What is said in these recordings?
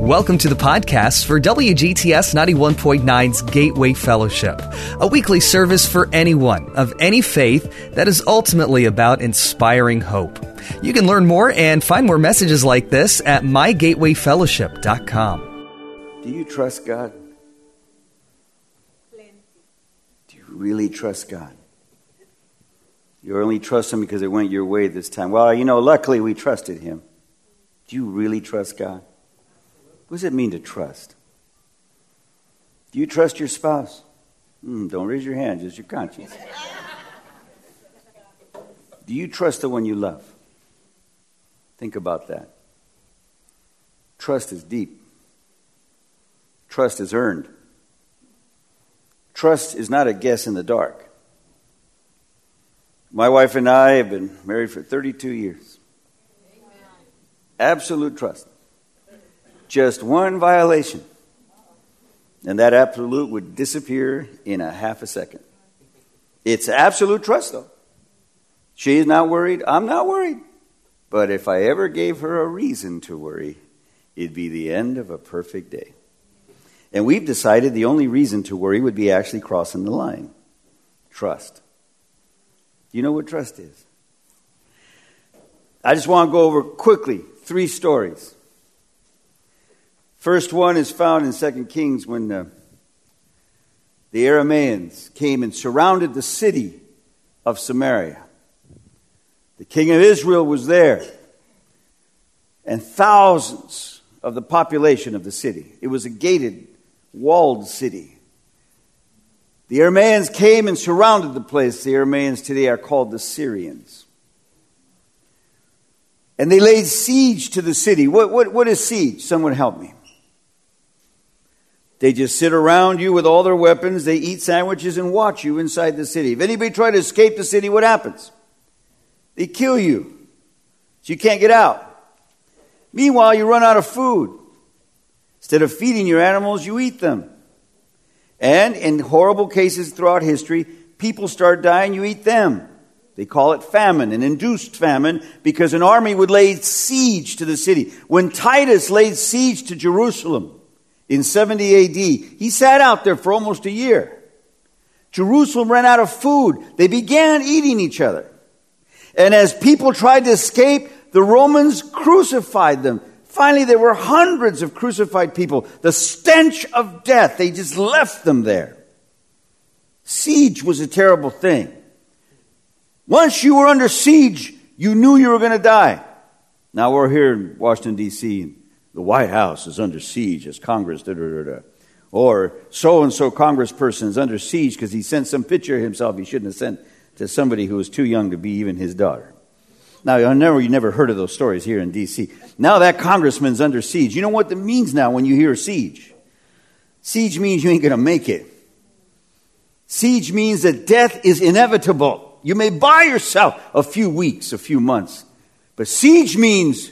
Welcome to the podcast for WGTS 91.9's Gateway Fellowship, a weekly service for anyone of any faith that is ultimately about inspiring hope. You can learn more and find more messages like this at mygatewayfellowship.com. Do you trust God? Do you really trust God? You only trust Him because it went your way this time. Well, you know, luckily we trusted Him. Do you really trust God? What does it mean to trust? Do you trust your spouse? Mm, don't raise your hand, just your conscience. Do you trust the one you love? Think about that. Trust is deep. Trust is earned. Trust is not a guess in the dark. My wife and I have been married for 32 years. Absolute trust just one violation, and that absolute would disappear in a half a second. It's absolute trust, though. She's not worried. I'm not worried. But if I ever gave her a reason to worry, it'd be the end of a perfect day. And we've decided the only reason to worry would be actually crossing the line trust. You know what trust is? I just want to go over quickly three stories. First one is found in 2 Kings when uh, the Aramaeans came and surrounded the city of Samaria. The king of Israel was there, and thousands of the population of the city. It was a gated, walled city. The Aramaeans came and surrounded the place. The Aramaeans today are called the Syrians. And they laid siege to the city. What, what, what is siege? Someone help me. They just sit around you with all their weapons. They eat sandwiches and watch you inside the city. If anybody try to escape the city, what happens? They kill you. So you can't get out. Meanwhile, you run out of food. Instead of feeding your animals, you eat them. And in horrible cases throughout history, people start dying, you eat them. They call it famine, an induced famine, because an army would lay siege to the city. When Titus laid siege to Jerusalem, in 70 AD. He sat out there for almost a year. Jerusalem ran out of food. They began eating each other. And as people tried to escape, the Romans crucified them. Finally, there were hundreds of crucified people. The stench of death, they just left them there. Siege was a terrible thing. Once you were under siege, you knew you were going to die. Now we're here in Washington, D.C the White House is under siege as Congress, da, da, da, or so and so congressperson is under siege because he sent some picture of himself he shouldn't have sent to somebody who was too young to be even his daughter. Now, I never, you never heard of those stories here in D.C. Now that congressman's under siege. You know what that means now when you hear siege? Siege means you ain't going to make it. Siege means that death is inevitable. You may buy yourself a few weeks, a few months, but siege means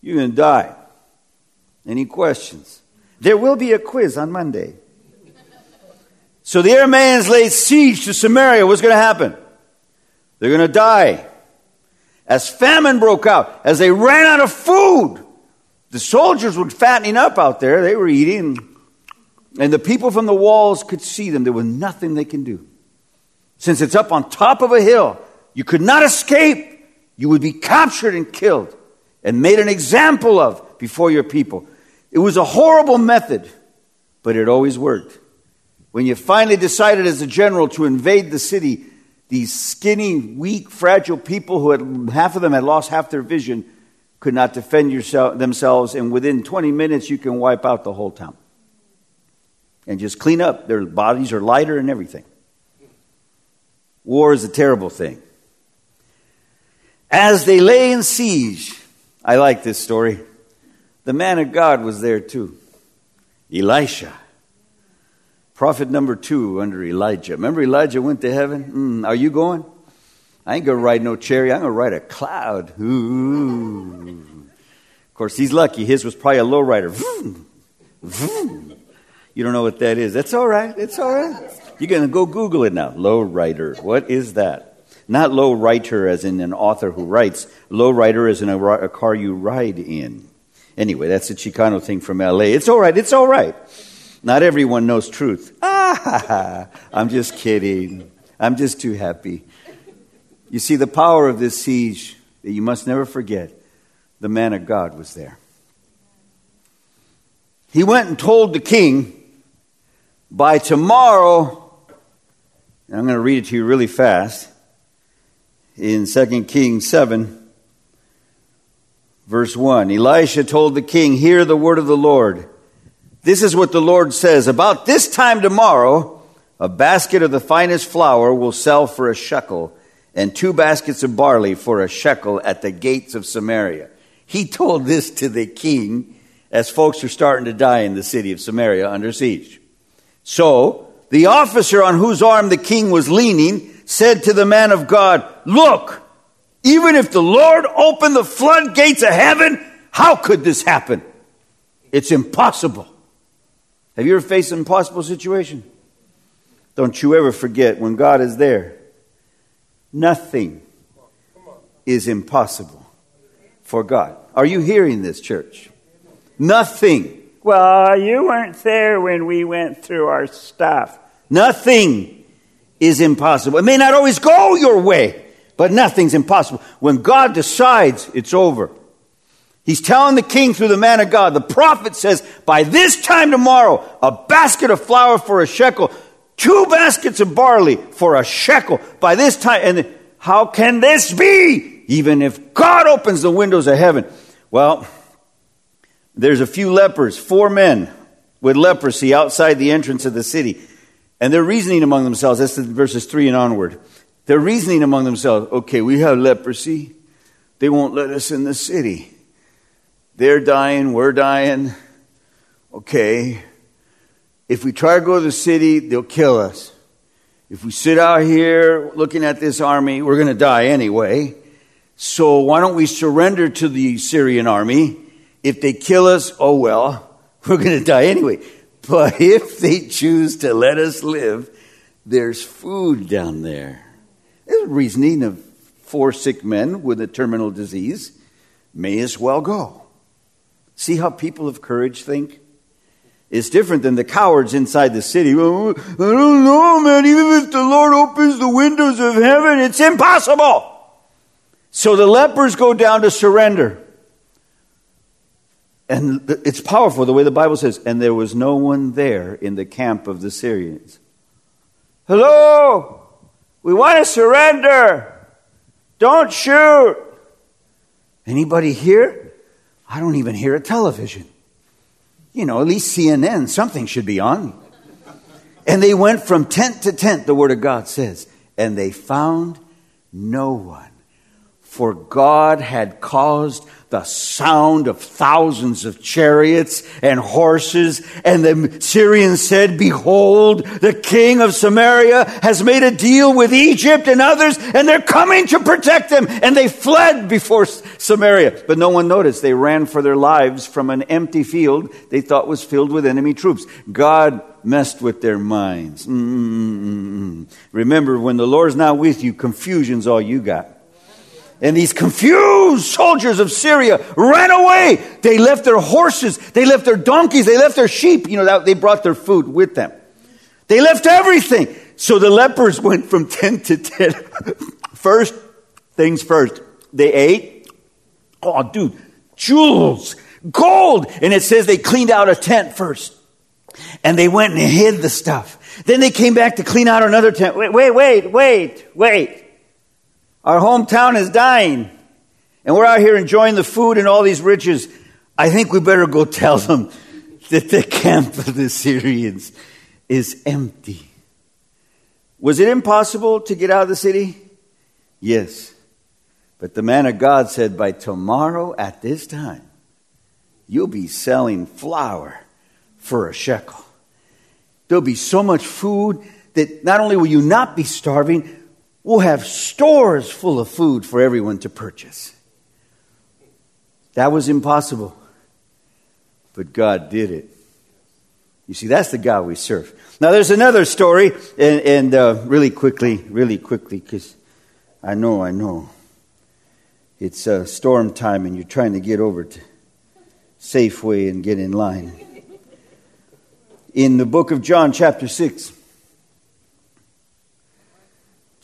you're going to die. Any questions? There will be a quiz on Monday. So the Aramaeans laid siege to Samaria. What's going to happen? They're going to die. As famine broke out, as they ran out of food, the soldiers were fattening up out there. They were eating. And the people from the walls could see them. There was nothing they can do. Since it's up on top of a hill, you could not escape. You would be captured and killed and made an example of before your people. It was a horrible method, but it always worked. When you finally decided as a general to invade the city, these skinny, weak, fragile people who had half of them had lost half their vision could not defend yourself, themselves, and within 20 minutes you can wipe out the whole town and just clean up. Their bodies are lighter and everything. War is a terrible thing. As they lay in siege, I like this story. The man of God was there too. Elisha. Prophet number two under Elijah. Remember Elijah went to heaven? Mm, are you going? I ain't going to ride no chariot. I'm going to ride a cloud. Ooh. Of course, he's lucky. His was probably a low rider. You don't know what that is. That's all right. It's all right. You're going to go Google it now. Low rider. What is that? Not low writer as in an author who writes. Low rider is in a, a car you ride in. Anyway, that's a Chicano thing from LA. It's all right. It's all right. Not everyone knows truth. Ah, I'm just kidding. I'm just too happy. You see, the power of this siege that you must never forget the man of God was there. He went and told the king, by tomorrow, I'm going to read it to you really fast, in 2 Kings 7, verse 1. Elisha told the king, Hear the word of the Lord. This is what the Lord says About this time tomorrow, a basket of the finest flour will sell for a shekel, and two baskets of barley for a shekel at the gates of Samaria. He told this to the king as folks are starting to die in the city of Samaria under siege. So, the officer on whose arm the king was leaning said to the man of God, Look, even if the Lord opened the floodgates of heaven, how could this happen? It's impossible. Have you ever faced an impossible situation? Don't you ever forget when God is there, nothing is impossible for God. Are you hearing this, church? Nothing. Well, you weren't there when we went through our stuff. Nothing is impossible. It may not always go your way, but nothing's impossible. When God decides, it's over. He's telling the king through the man of God. The prophet says, by this time tomorrow, a basket of flour for a shekel, two baskets of barley for a shekel. By this time, and how can this be? Even if God opens the windows of heaven. Well, there's a few lepers, four men with leprosy outside the entrance of the city. And they're reasoning among themselves. That's verses 3 and onward. They're reasoning among themselves okay, we have leprosy. They won't let us in the city. They're dying, we're dying. Okay. If we try to go to the city, they'll kill us. If we sit out here looking at this army, we're going to die anyway. So why don't we surrender to the Syrian army? If they kill us, oh well, we're going to die anyway. But if they choose to let us live, there's food down there. There's reasoning of four sick men with a terminal disease. May as well go. See how people of courage think? It's different than the cowards inside the city. Oh, I don't know, man. Even if the Lord opens the windows of heaven, it's impossible. So the lepers go down to surrender. And it's powerful the way the Bible says, and there was no one there in the camp of the Syrians. Hello! We want to surrender! Don't shoot! Anybody here? I don't even hear a television. You know, at least CNN, something should be on. And they went from tent to tent, the Word of God says, and they found no one. For God had caused the sound of thousands of chariots and horses. And the Syrians said, Behold, the king of Samaria has made a deal with Egypt and others, and they're coming to protect them. And they fled before Samaria. But no one noticed. They ran for their lives from an empty field they thought was filled with enemy troops. God messed with their minds. Mm-mm-mm. Remember, when the Lord's not with you, confusion's all you got. And these confused soldiers of Syria ran away. They left their horses, they left their donkeys, they left their sheep. You know, they brought their food with them. They left everything. So the lepers went from tent to tent. first things first. They ate. Oh, dude, jewels, gold. And it says they cleaned out a tent first. And they went and hid the stuff. Then they came back to clean out another tent. Wait, wait, wait, wait, wait. Our hometown is dying. And we're out here enjoying the food and all these riches. I think we better go tell them that the camp of the Syrians is empty. Was it impossible to get out of the city? Yes. But the man of God said, by tomorrow at this time, you'll be selling flour for a shekel. There'll be so much food that not only will you not be starving, We'll have stores full of food for everyone to purchase. That was impossible. But God did it. You see, that's the God we serve. Now, there's another story, and, and uh, really quickly, really quickly, because I know, I know. It's uh, storm time, and you're trying to get over to Safeway and get in line. In the book of John, chapter 6,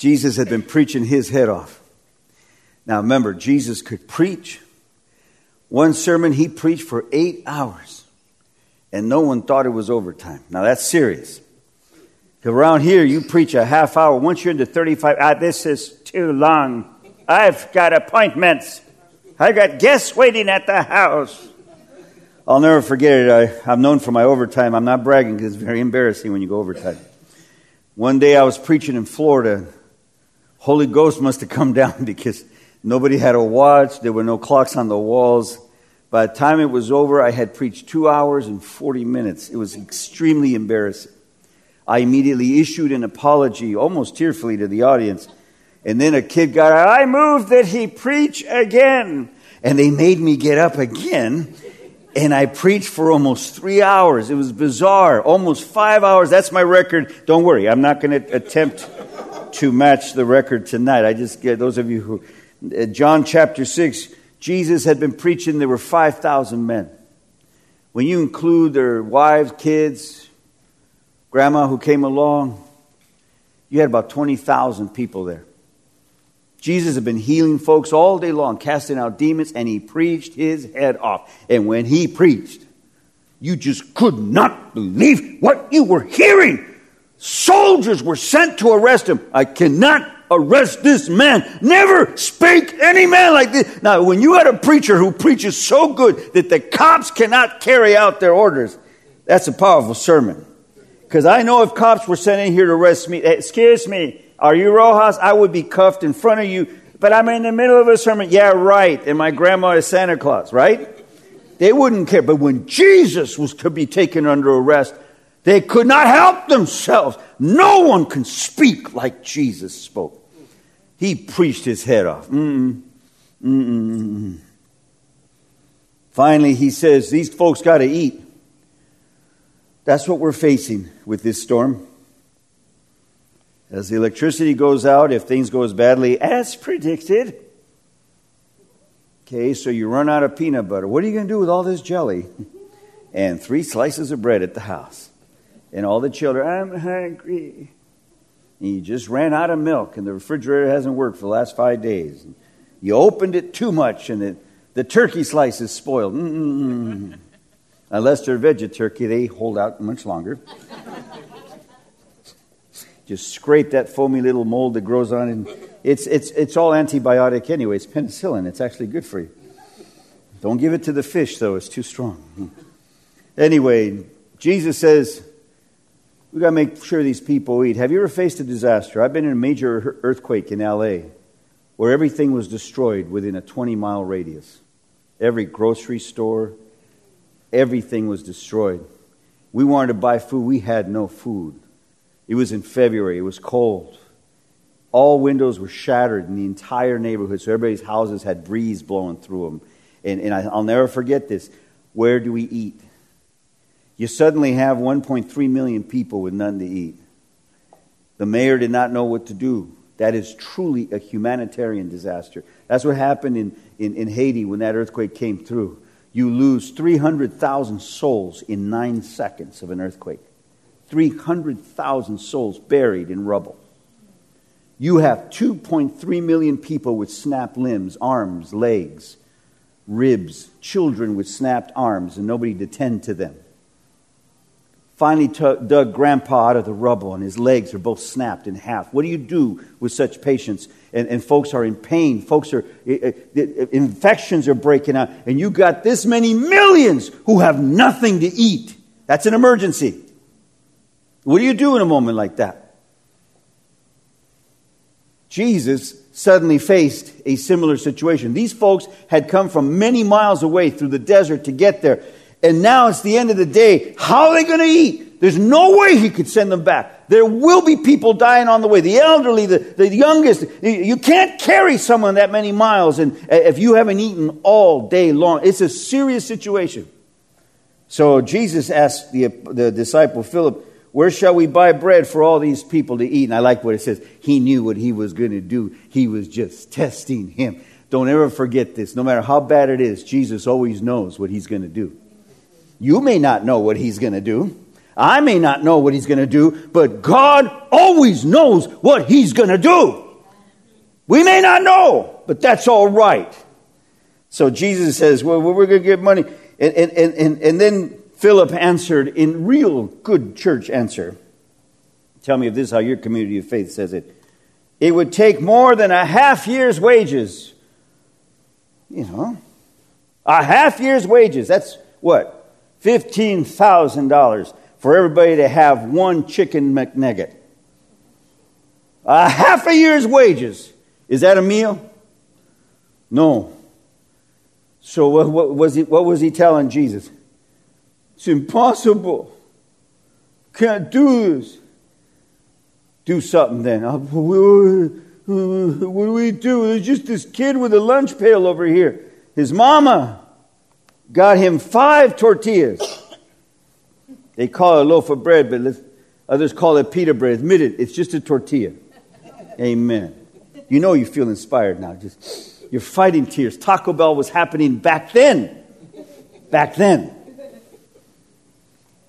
Jesus had been preaching his head off. Now remember, Jesus could preach. One sermon he preached for eight hours, and no one thought it was overtime. Now that's serious. Around here, you preach a half hour. Once you're into 35, ah, this is too long. I've got appointments. I've got guests waiting at the house. I'll never forget it. I, I'm known for my overtime. I'm not bragging because it's very embarrassing when you go overtime. One day I was preaching in Florida. Holy Ghost must have come down because nobody had a watch. There were no clocks on the walls. By the time it was over, I had preached two hours and 40 minutes. It was extremely embarrassing. I immediately issued an apology, almost tearfully, to the audience. And then a kid got out, I moved that he preach again. And they made me get up again. And I preached for almost three hours. It was bizarre. Almost five hours. That's my record. Don't worry, I'm not going to attempt to match the record tonight. I just get those of you who. Uh, John chapter 6, Jesus had been preaching, there were 5,000 men. When you include their wives, kids, grandma who came along, you had about 20,000 people there. Jesus had been healing folks all day long, casting out demons, and he preached his head off. And when he preached, you just could not believe what you were hearing. Soldiers were sent to arrest him. I cannot arrest this man. Never spake any man like this. Now, when you had a preacher who preaches so good that the cops cannot carry out their orders, that's a powerful sermon. Because I know if cops were sent in here to arrest me, excuse me, are you Rojas? I would be cuffed in front of you, but I'm in the middle of a sermon. Yeah, right. And my grandma is Santa Claus, right? They wouldn't care. But when Jesus was to be taken under arrest, they could not help themselves. No one can speak like Jesus spoke. He preached his head off. Mm-mm. Mm-mm. Finally, he says, These folks got to eat. That's what we're facing with this storm. As the electricity goes out, if things go as badly as predicted, okay, so you run out of peanut butter. What are you going to do with all this jelly? And three slices of bread at the house. And all the children, I'm hungry. And you just ran out of milk, and the refrigerator hasn't worked for the last five days. You opened it too much, and the, the turkey slice is spoiled. Mm-mm-mm. Unless they're veggie turkey, they hold out much longer. Just scrape that foamy little mold that grows on it. It's, it's, it's all antibiotic anyway. It's penicillin. It's actually good for you. Don't give it to the fish, though. It's too strong. Anyway, Jesus says, we got to make sure these people eat. Have you ever faced a disaster? I've been in a major earthquake in LA where everything was destroyed within a 20 mile radius. Every grocery store, everything was destroyed. We wanted to buy food, we had no food. It was in February. It was cold. All windows were shattered in the entire neighborhood, so everybody's houses had breeze blowing through them. And, and I, I'll never forget this. Where do we eat? You suddenly have 1.3 million people with none to eat. The mayor did not know what to do. That is truly a humanitarian disaster. That's what happened in, in, in Haiti when that earthquake came through. You lose 300,000 souls in nine seconds of an earthquake. 300,000 souls buried in rubble. You have 2.3 million people with snapped limbs, arms, legs, ribs, children with snapped arms, and nobody to tend to them. Finally, t- dug grandpa out of the rubble, and his legs are both snapped in half. What do you do with such patients? And, and folks are in pain. Folks are, uh, infections are breaking out, and you got this many millions who have nothing to eat. That's an emergency. What do you do in a moment like that? Jesus suddenly faced a similar situation. These folks had come from many miles away through the desert to get there. And now it's the end of the day. How are they going to eat? There's no way he could send them back. There will be people dying on the way. The elderly, the, the youngest. You can't carry someone that many miles and uh, if you haven't eaten all day long. It's a serious situation. So Jesus asked the, the disciple Philip, where shall we buy bread for all these people to eat? And I like what it says. He knew what he was going to do. He was just testing him. Don't ever forget this. No matter how bad it is, Jesus always knows what he's going to do. You may not know what he's going to do. I may not know what he's going to do, but God always knows what he's going to do. We may not know, but that's all right. So Jesus says, Well, we're going to give money. And, and, and, and then Philip answered in real good church answer. Tell me if this is how your community of faith says it. It would take more than a half year's wages. You know, a half year's wages. That's what? $15,000 for everybody to have one chicken McNugget. A half a year's wages. Is that a meal? No. So what, was he, what was he telling Jesus? It's impossible. Can't do this. Do something then. Uh, what do we do? There's just this kid with a lunch pail over here. His mama got him five tortillas. They call it a loaf of bread, but others call it pita bread. Admit it, it's just a tortilla. Amen. You know you feel inspired now. Just you're fighting tears. Taco Bell was happening back then. Back then.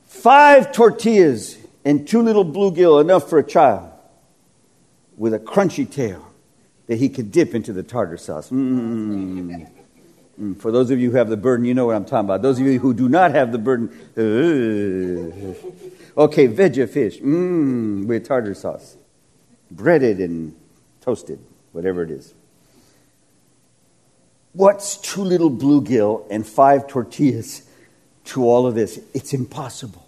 Five tortillas and two little bluegill, enough for a child, with a crunchy tail that he could dip into the tartar sauce. Mm. Mm. For those of you who have the burden, you know what I'm talking about. Those of you who do not have the burden, uh, okay, veggie fish mm, with tartar sauce, breaded and toasted, whatever it is. What's two little bluegill and five tortillas to all of this? It's impossible.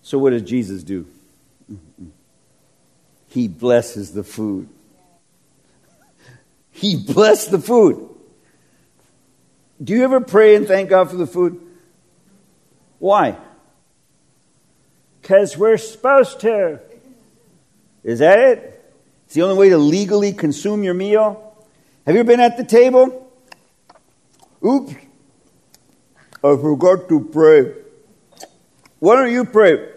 So, what does Jesus do? He blesses the food. He blessed the food. Do you ever pray and thank God for the food? Why? Because we're supposed to. Is that it? It's the only way to legally consume your meal? Have you been at the table? Oops, I forgot to pray. Why don't you pray?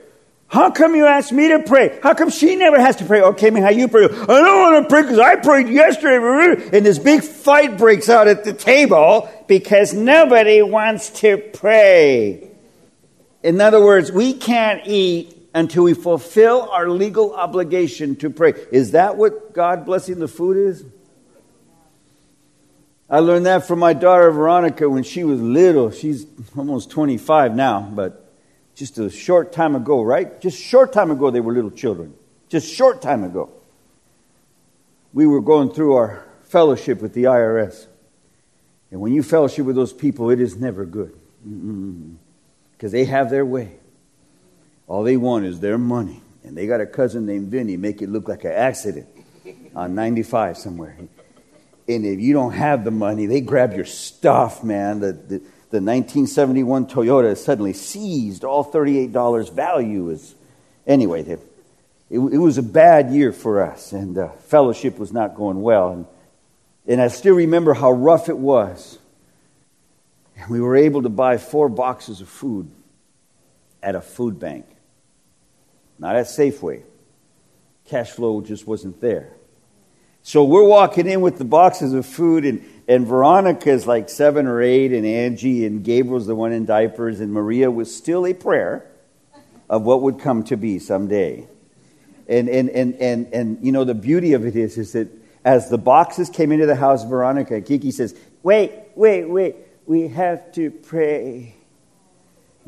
How come you asked me to pray? How come she never has to pray? Okay, man, how you pray? I don't want to pray because I prayed yesterday. And this big fight breaks out at the table because nobody wants to pray. In other words, we can't eat until we fulfill our legal obligation to pray. Is that what God blessing the food is? I learned that from my daughter Veronica when she was little. She's almost 25 now, but just a short time ago, right? Just short time ago, they were little children. Just short time ago. We were going through our fellowship with the IRS. And when you fellowship with those people, it is never good. Because they have their way. All they want is their money. And they got a cousin named Vinny, make it look like an accident on 95 somewhere. And if you don't have the money, they grab your stuff, man. The, the, the 1971 Toyota suddenly seized all $38 value. Is, anyway, it, it, was a bad year for us, and uh, fellowship was not going well. And, and I still remember how rough it was. And we were able to buy four boxes of food at a food bank, not at Safeway. Cash flow just wasn't there. So we're walking in with the boxes of food, and and Veronica's like seven or eight, and Angie and Gabriel's the one in diapers, and Maria was still a prayer of what would come to be someday. And, and, and, and, and you know, the beauty of it is, is that as the boxes came into the house, Veronica, Kiki says, Wait, wait, wait, we have to pray.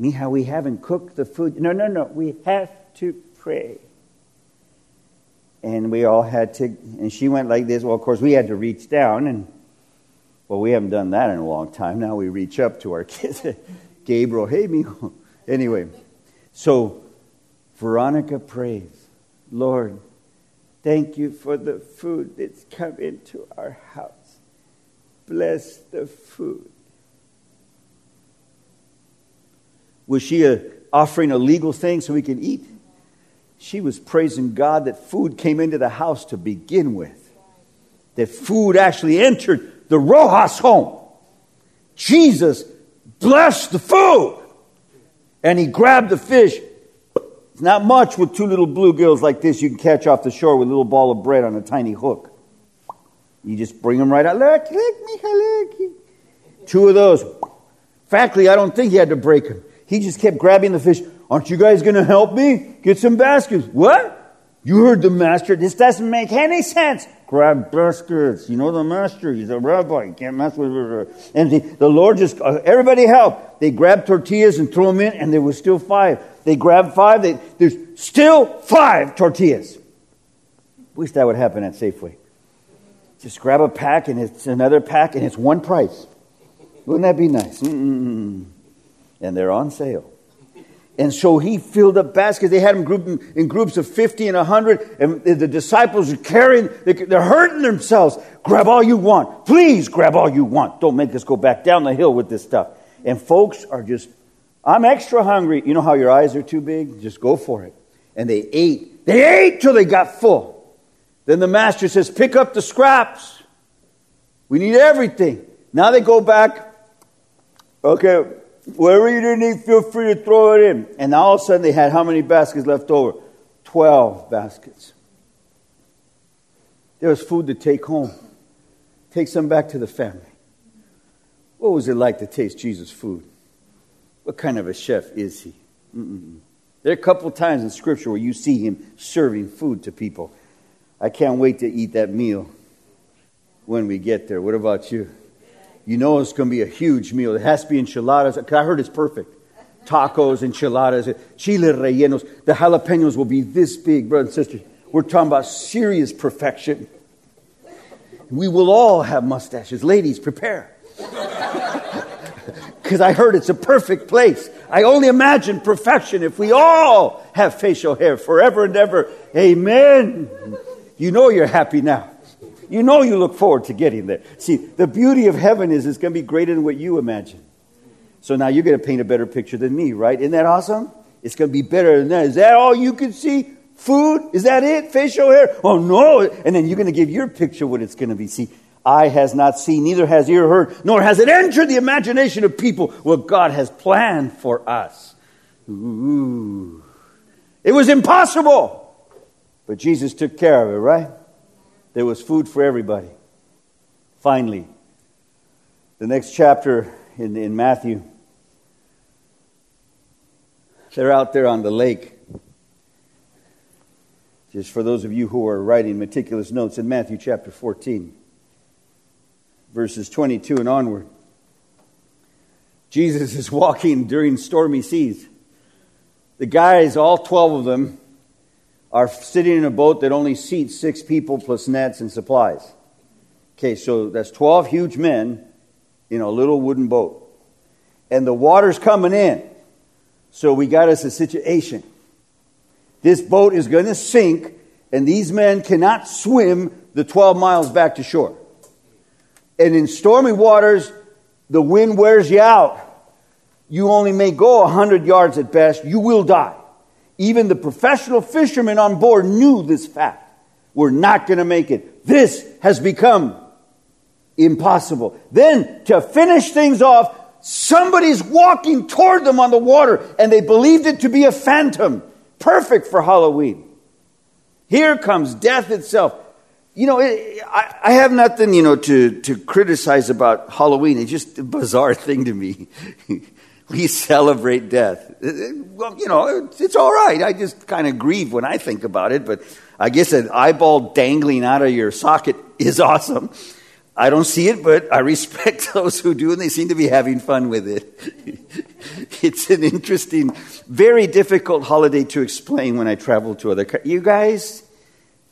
Mija, we haven't cooked the food. No, no, no, we have to pray. And we all had to, and she went like this. Well, of course, we had to reach down and well, we haven't done that in a long time. Now we reach up to our kids. Gabriel, hey, me. Anyway, so Veronica prays, Lord, thank you for the food that's come into our house. Bless the food. Was she a, offering a legal thing so we can eat? She was praising God that food came into the house to begin with. That food actually entered the Rojas home. Jesus blessed the food. And he grabbed the fish. It's not much with two little bluegills like this you can catch off the shore with a little ball of bread on a tiny hook. You just bring them right out. Look, look, mija, look. Two of those. Frankly, I don't think he had to break them. He just kept grabbing the fish. Aren't you guys going to help me? Get some baskets. What? You heard the master. This doesn't make any sense. Grab baskets. You know the master. He's a rabbi. You can't mess with her. And the, the Lord just, uh, everybody help. They grabbed tortillas and threw them in, and there was still five. They grabbed five. They, there's still five tortillas. Wish that would happen at Safeway. Just grab a pack, and it's another pack, and it's one price. Wouldn't that be nice? Mm-mm-mm. And they're on sale. And so he filled up baskets. They had them grouped in, groups of 50 and 100. And the disciples are carrying, they're hurting themselves. Grab all you want. Please grab all you want. Don't make us go back down the hill with this stuff. And folks are just, I'm extra hungry. You know how your eyes are too big? Just go for it. And they ate. They ate till they got full. Then the master says, pick up the scraps. We need everything. Now they go back. Okay, Wherever you didn't eat, feel free to throw it in. And all of a sudden, they had how many baskets left over? Twelve baskets. There was food to take home. Take some back to the family. What was it like to taste Jesus' food? What kind of a chef is he? Mm-mm. There are a couple times in Scripture where you see him serving food to people. I can't wait to eat that meal when we get there. What about you? You know it's going to be a huge meal. It has to be enchiladas. I heard it's perfect. Tacos, enchiladas, chile rellenos. The jalapenos will be this big, brothers and sisters. We're talking about serious perfection. We will all have mustaches. Ladies, prepare. Because I heard it's a perfect place. I only imagine perfection if we all have facial hair forever and ever. Amen. You know you're happy now. You know you look forward to getting there. See, the beauty of heaven is it's going to be greater than what you imagine. So now you're going to paint a better picture than me, right? Isn't that awesome? It's going to be better than that. Is that all you can see? Food? Is that it? Facial hair? Oh no. And then you're going to give your picture what it's going to be. See, eye has not seen, neither has ear heard, nor has it entered the imagination of people what God has planned for us. Ooh. It was impossible. But Jesus took care of it, right? There was food for everybody. Finally, the next chapter in, in Matthew, they're out there on the lake. Just for those of you who are writing meticulous notes in Matthew chapter 14, verses 22 and onward. Jesus is walking during stormy seas. The guys, all 12 of them, are sitting in a boat that only seats six people plus nets and supplies. Okay, so that's 12 huge men in a little wooden boat. And the water's coming in. So we got us a situation. This boat is going to sink, and these men cannot swim the 12 miles back to shore. And in stormy waters, the wind wears you out. You only may go 100 yards at best. You will die. Even the professional fishermen on board knew this fact. We're not going to make it. This has become impossible. Then, to finish things off, somebody's walking toward them on the water, and they believed it to be a phantom. Perfect for Halloween. Here comes death itself. You know, it, I, I, have nothing, you know, to, to criticize about Halloween. It's just a bizarre thing to me. we celebrate death. Well, you know, it's all right. I just kind of grieve when I think about it, but I guess an eyeball dangling out of your socket is awesome. I don't see it, but I respect those who do, and they seem to be having fun with it. it's an interesting, very difficult holiday to explain when I travel to other. countries. You guys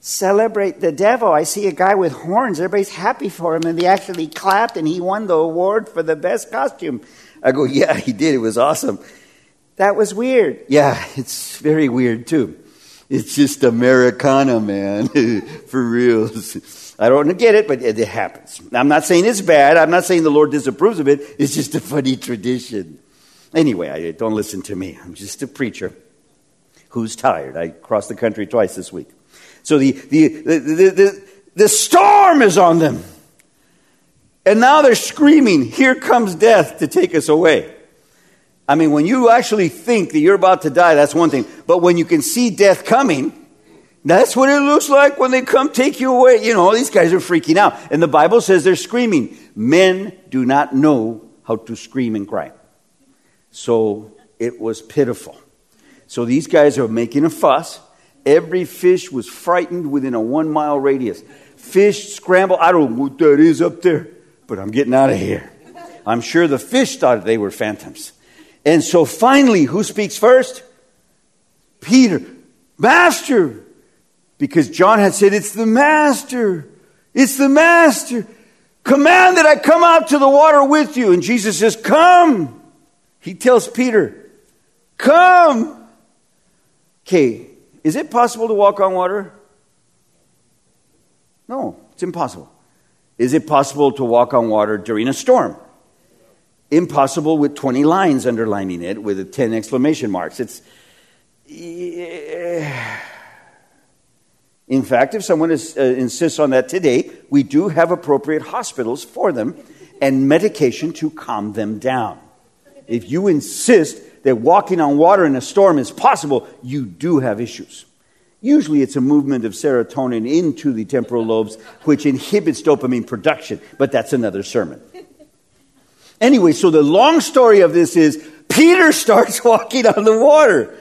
celebrate the devil. I see a guy with horns. Everybody's happy for him, and they actually clapped, and he won the award for the best costume. I go, yeah, he did. It was awesome. That was weird. Yeah, it's very weird too. It's just Americana, man. For real. I don't get it, but it happens. I'm not saying it's bad. I'm not saying the Lord disapproves of it. It's just a funny tradition. Anyway, don't listen to me. I'm just a preacher who's tired. I crossed the country twice this week. So the, the, the, the, the, storm is on them. And now they're screaming, Here comes death to take us away. I mean, when you actually think that you're about to die, that's one thing. But when you can see death coming, That's what it looks like when they come take you away. You know, these guys are freaking out. And the Bible says they're screaming. Men do not know how to scream and cry. So it was pitiful. So these guys are making a fuss. Every fish was frightened within a one mile radius. Fish scramble. I don't know what that is up there, but I'm getting out of here. I'm sure the fish thought they were phantoms. And so finally, who speaks first? Peter. Master. Because John had said, It's the Master. It's the Master. Command that I come out to the water with you. And Jesus says, Come. He tells Peter, Come. Okay, is it possible to walk on water? No, it's impossible. Is it possible to walk on water during a storm? Impossible with 20 lines underlining it with 10 exclamation marks. It's. In fact, if someone is, uh, insists on that today, we do have appropriate hospitals for them and medication to calm them down. If you insist that walking on water in a storm is possible, you do have issues. Usually it's a movement of serotonin into the temporal lobes, which inhibits dopamine production, but that's another sermon. Anyway, so the long story of this is Peter starts walking on the water.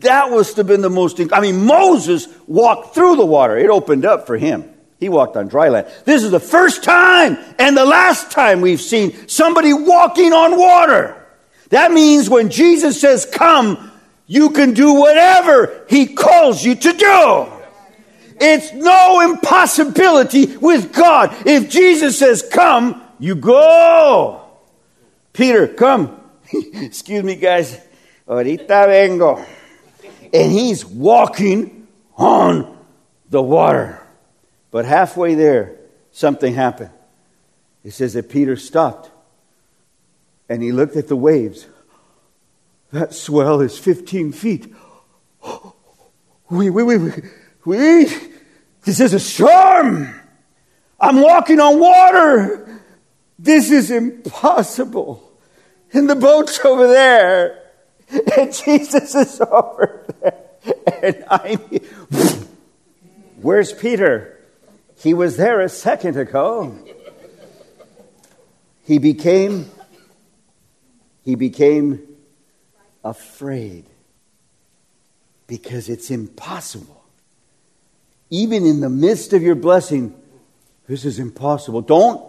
That must have been the most, I mean, Moses walked through the water. It opened up for him. He walked on dry land. This is the first time and the last time we've seen somebody walking on water. That means when Jesus says, come, you can do whatever he calls you to do. It's no impossibility with God. If Jesus says, come, you go. Peter, come. Excuse me, guys. Ahorita vengo and he's walking on the water. But halfway there, something happened. It says that Peter stopped and he looked at the waves. That swell is 15 feet. Wait, wait, wait. wait. This is a storm. I'm walking on water. This is impossible. And the boat's over there. And Jesus is over there. And I'm. Where's Peter? He was there a second ago. He became. He became afraid because it's impossible. Even in the midst of your blessing, this is impossible. Don't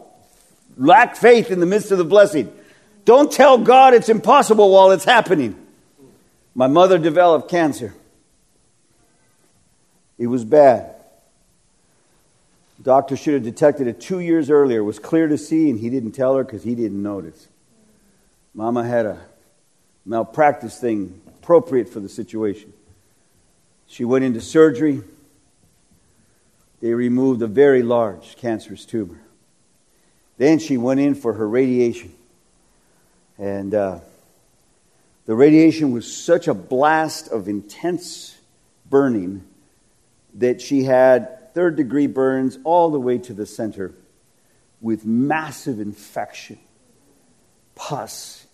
lack faith in the midst of the blessing. Don't tell God it's impossible while it's happening. My mother developed cancer. It was bad. Doctor should have detected it two years earlier. It was clear to see, and he didn't tell her because he didn't notice. Mama had a malpractice thing appropriate for the situation. She went into surgery. They removed a very large cancerous tumor. Then she went in for her radiation. And uh, the radiation was such a blast of intense burning that she had third degree burns all the way to the center with massive infection, pus,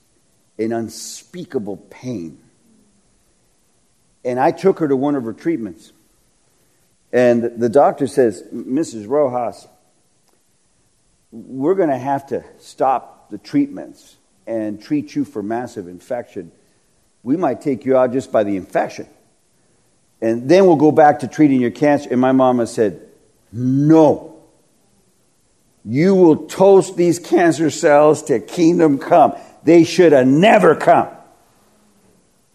and unspeakable pain. And I took her to one of her treatments. And the doctor says, Mrs. Rojas, we're going to have to stop the treatments and treat you for massive infection we might take you out just by the infection. And then we'll go back to treating your cancer. And my mama said, No. You will toast these cancer cells to kingdom come. They should have never come.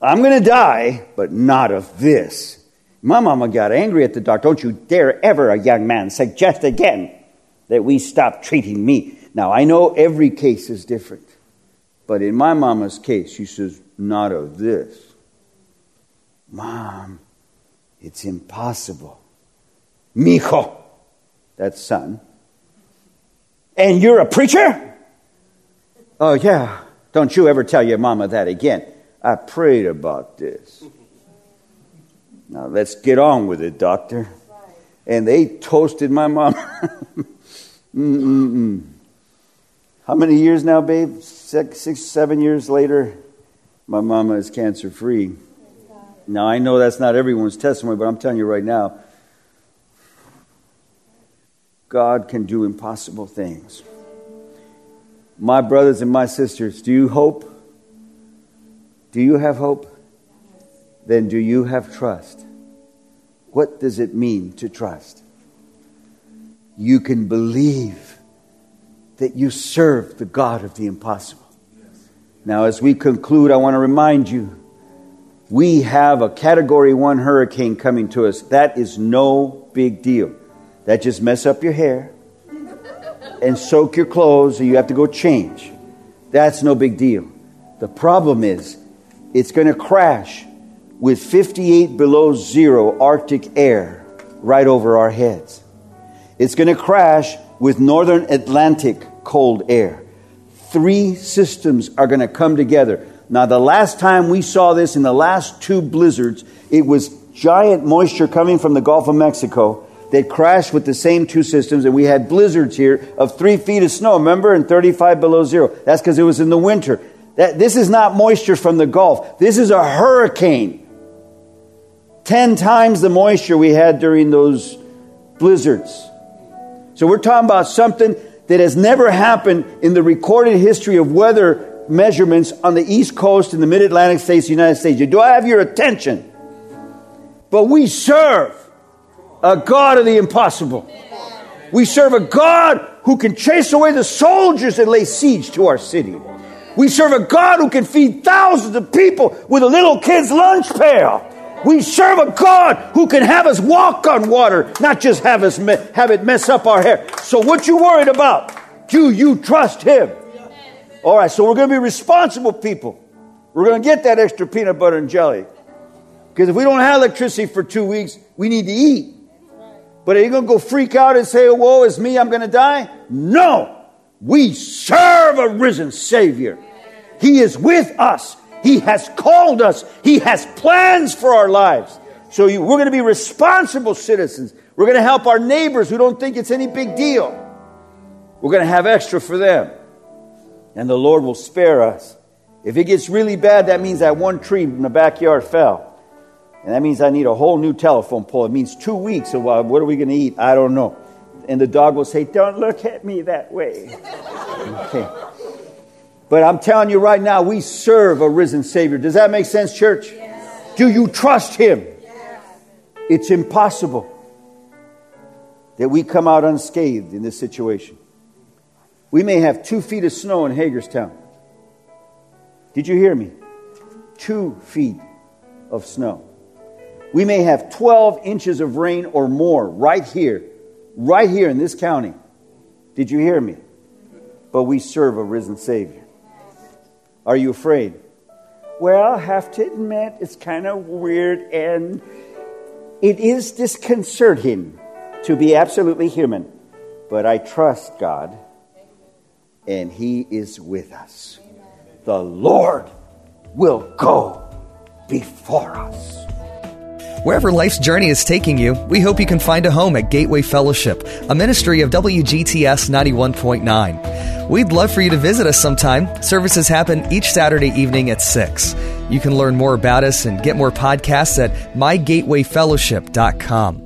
I'm going to die, but not of this. My mama got angry at the doctor. Don't you dare ever, a young man, suggest again that we stop treating me. Now, I know every case is different. But in my mama's case, she says, not of this. Mom, it's impossible. Mijo, that's son. And you're a preacher? Oh, yeah. Don't you ever tell your mama that again. I prayed about this. Now let's get on with it, doctor. And they toasted my mom. How many years now, babe? Six, six, seven years later, my mama is cancer free. Now, I know that's not everyone's testimony, but I'm telling you right now, God can do impossible things. My brothers and my sisters, do you hope? Do you have hope? Then do you have trust? What does it mean to trust? You can believe that you serve the God of the impossible. Now, as we conclude, I want to remind you we have a category one hurricane coming to us. That is no big deal. That just mess up your hair and soak your clothes, and you have to go change. That's no big deal. The problem is, it's going to crash with 58 below zero Arctic air right over our heads. It's going to crash with northern Atlantic cold air. Three systems are going to come together. Now, the last time we saw this in the last two blizzards, it was giant moisture coming from the Gulf of Mexico that crashed with the same two systems, and we had blizzards here of three feet of snow, remember, and 35 below zero. That's because it was in the winter. That, this is not moisture from the Gulf. This is a hurricane. Ten times the moisture we had during those blizzards. So we're talking about something that has never happened in the recorded history of weather measurements on the East Coast in the Mid Atlantic states, the United States. Do I have your attention? But we serve a God of the impossible. We serve a God who can chase away the soldiers that lay siege to our city. We serve a God who can feed thousands of people with a little kid's lunch pail. We serve a God who can have us walk on water, not just have us me- have it mess up our hair. So what you worried about? Do you trust Him? All right, so we're going to be responsible people. We're going to get that extra peanut butter and jelly. Because if we don't have electricity for two weeks, we need to eat. But are you going to go freak out and say, woe is me, I'm going to die? No. We serve a risen Savior. He is with us. He has called us. He has plans for our lives. So you, we're going to be responsible citizens. We're going to help our neighbors who don't think it's any big deal. We're going to have extra for them. And the Lord will spare us. If it gets really bad, that means that one tree in the backyard fell. And that means I need a whole new telephone pole. It means two weeks of uh, what are we going to eat? I don't know. And the dog will say, Don't look at me that way. okay. But I'm telling you right now, we serve a risen Savior. Does that make sense, church? Yes. Do you trust Him? Yes. It's impossible that we come out unscathed in this situation. We may have two feet of snow in Hagerstown. Did you hear me? Two feet of snow. We may have 12 inches of rain or more right here, right here in this county. Did you hear me? But we serve a risen Savior. Are you afraid? Well, I have to admit, it's kind of weird and it is disconcerting to be absolutely human. But I trust God, and He is with us. The Lord will go before us. Wherever life's journey is taking you, we hope you can find a home at Gateway Fellowship, a ministry of WGTS 91.9. We'd love for you to visit us sometime. Services happen each Saturday evening at 6. You can learn more about us and get more podcasts at mygatewayfellowship.com.